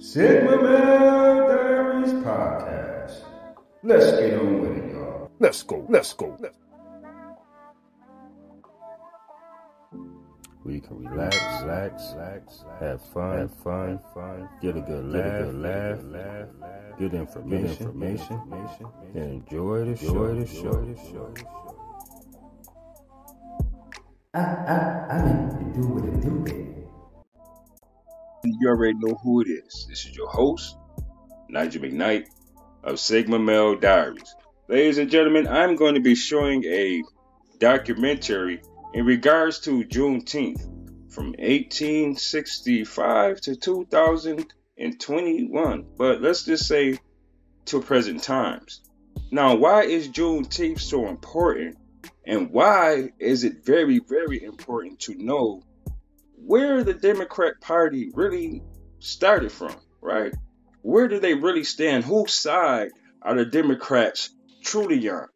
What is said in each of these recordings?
Sigma Male Diaries Podcast. Let's get on with it, y'all. Let's go. Let's go. Let's... We can relax, relax, relax, have fun, have fun, fun, get a good laugh, get a good laugh, laugh, laugh, good information, good information, and enjoy the show, the show, the show. I, I, I mean, to do what it do, baby. You already know who it is. This is your host, Nigel McKnight of Sigma Male Diaries. Ladies and gentlemen, I'm going to be showing a documentary in regards to Juneteenth from 1865 to 2021, but let's just say to present times. Now, why is Juneteenth so important? And why is it very, very important to know where the Democrat Party really started from, right? Where do they really stand? Whose side are the Democrats truly on?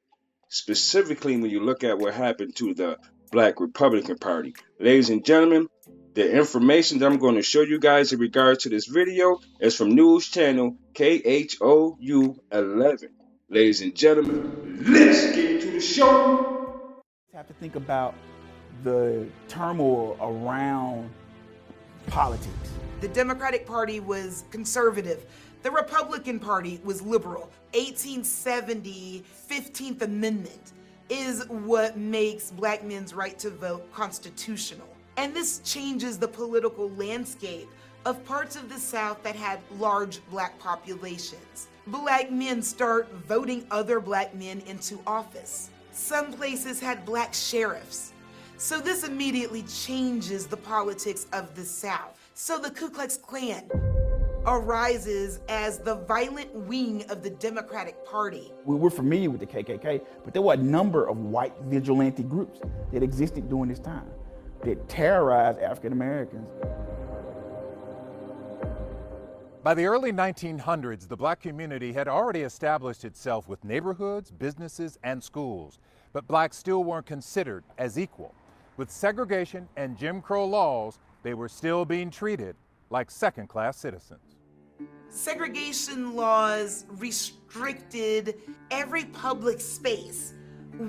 Specifically, when you look at what happened to the Black Republican Party. Ladies and gentlemen, the information that I'm going to show you guys in regards to this video is from news channel KHOU 11. Ladies and gentlemen, let's get to the show. have to think about the turmoil around politics. The Democratic Party was conservative. The Republican Party was liberal. 1870 15th Amendment is what makes black men's right to vote constitutional. And this changes the political landscape of parts of the South that had large black populations. Black men start voting other black men into office. Some places had black sheriffs. So this immediately changes the politics of the South. So the Ku Klux Klan arises as the violent wing of the Democratic Party. We were familiar with the KKK, but there were a number of white vigilante groups that existed during this time that terrorized African Americans. By the early 1900s, the black community had already established itself with neighborhoods, businesses, and schools, but blacks still weren't considered as equal. With segregation and Jim Crow laws, they were still being treated like second class citizens. Segregation laws restricted every public space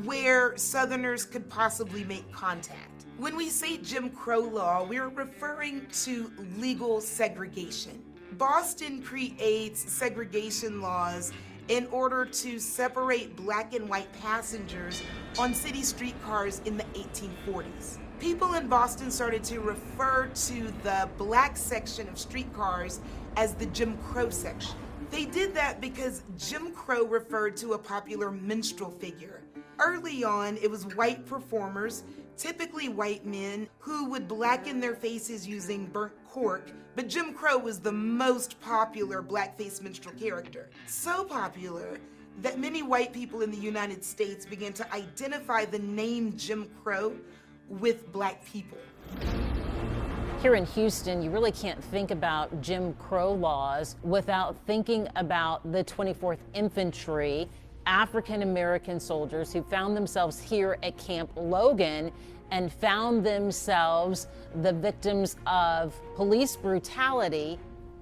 where Southerners could possibly make contact. When we say Jim Crow law, we're referring to legal segregation. Boston creates segregation laws in order to separate black and white passengers on city streetcars in the 1840s. People in Boston started to refer to the black section of streetcars as the Jim Crow section. They did that because Jim Crow referred to a popular minstrel figure. Early on, it was white performers, typically white men, who would blacken their faces using burnt cork, but Jim Crow was the most popular blackface minstrel character. So popular that many white people in the United States began to identify the name Jim Crow with black people. Here in Houston, you really can't think about Jim Crow laws without thinking about the 24th Infantry, African American soldiers who found themselves here at Camp Logan and found themselves the victims of police brutality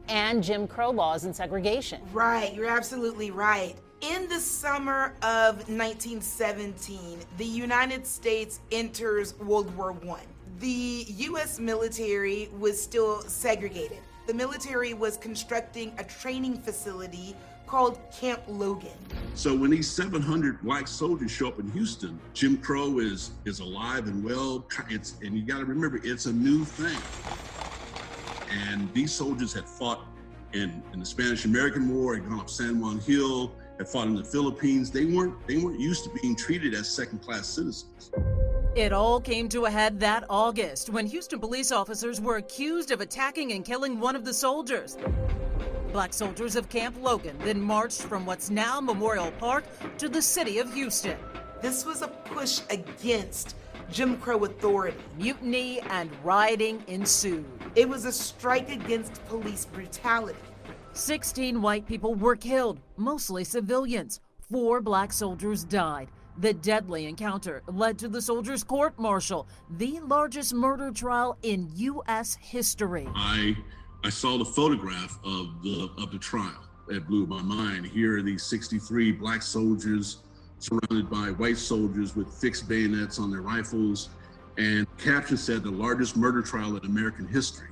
and Jim Crow laws and segregation. Right, you're absolutely right. In the summer of 1917, the United States enters World War I. The U.S. military was still segregated. The military was constructing a training facility called Camp Logan. So when these 700 black soldiers show up in Houston, Jim Crow is is alive and well. It's and you got to remember it's a new thing. And these soldiers had fought in, in the Spanish American War, had gone up San Juan Hill, had fought in the Philippines. They weren't they weren't used to being treated as second class citizens. It all came to a head that August when Houston police officers were accused of attacking and killing one of the soldiers. Black soldiers of Camp Logan then marched from what's now Memorial Park to the city of Houston. This was a push against Jim Crow authority. Mutiny and rioting ensued. It was a strike against police brutality. 16 white people were killed, mostly civilians. Four black soldiers died. The deadly encounter led to the soldiers' court martial, the largest murder trial in U.S. history. I I saw the photograph of the of the trial. That blew my mind. Here are these 63 black soldiers surrounded by white soldiers with fixed bayonets on their rifles. And caption said the largest murder trial in American history.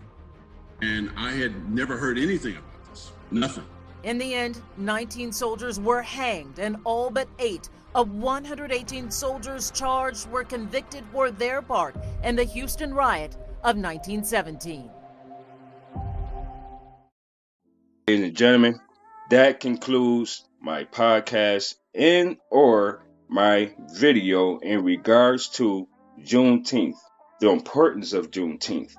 And I had never heard anything about this. Nothing. In the end, 19 soldiers were hanged, and all but eight of 118 soldiers charged were convicted for their part in the Houston riot of 1917. Ladies and gentlemen, that concludes my podcast and or my video in regards to Juneteenth, the importance of Juneteenth.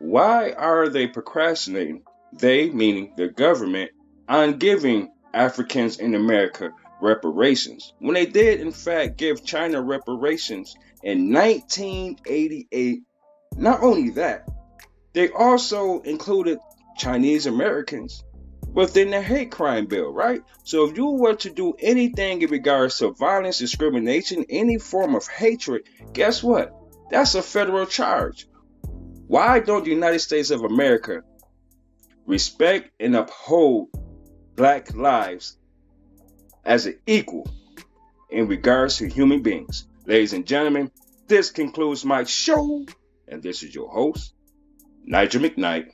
Why are they procrastinating? They, meaning the government, on giving Africans in America reparations when they did, in fact, give China reparations in 1988. Not only that, they also included Chinese Americans within the hate crime bill, right? So if you were to do anything in regards to violence, discrimination, any form of hatred, guess what? That's a federal charge. Why don't the United States of America respect and uphold black lives as an equal in regards to human beings? Ladies and gentlemen, this concludes my show, and this is your host, Nigel McKnight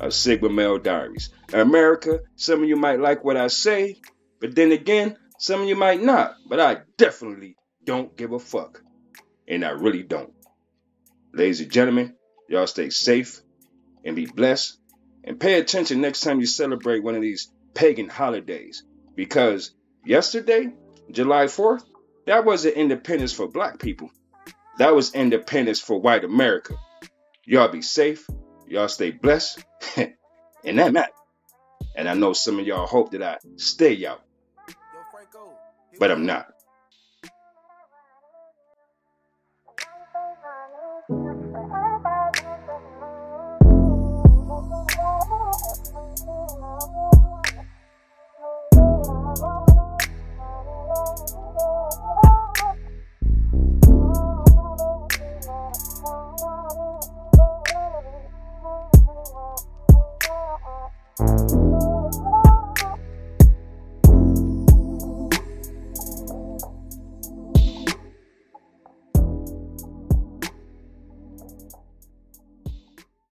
of Sigma Male Diaries. America, some of you might like what I say, but then again, some of you might not. But I definitely don't give a fuck. And I really don't. Ladies and gentlemen, y'all stay safe and be blessed. And pay attention next time you celebrate one of these pagan holidays. Because yesterday, July 4th, that wasn't independence for black people. That was independence for white America. Y'all be safe. Y'all stay blessed. and that matters. And I know some of y'all hope that I stay out. But I'm not.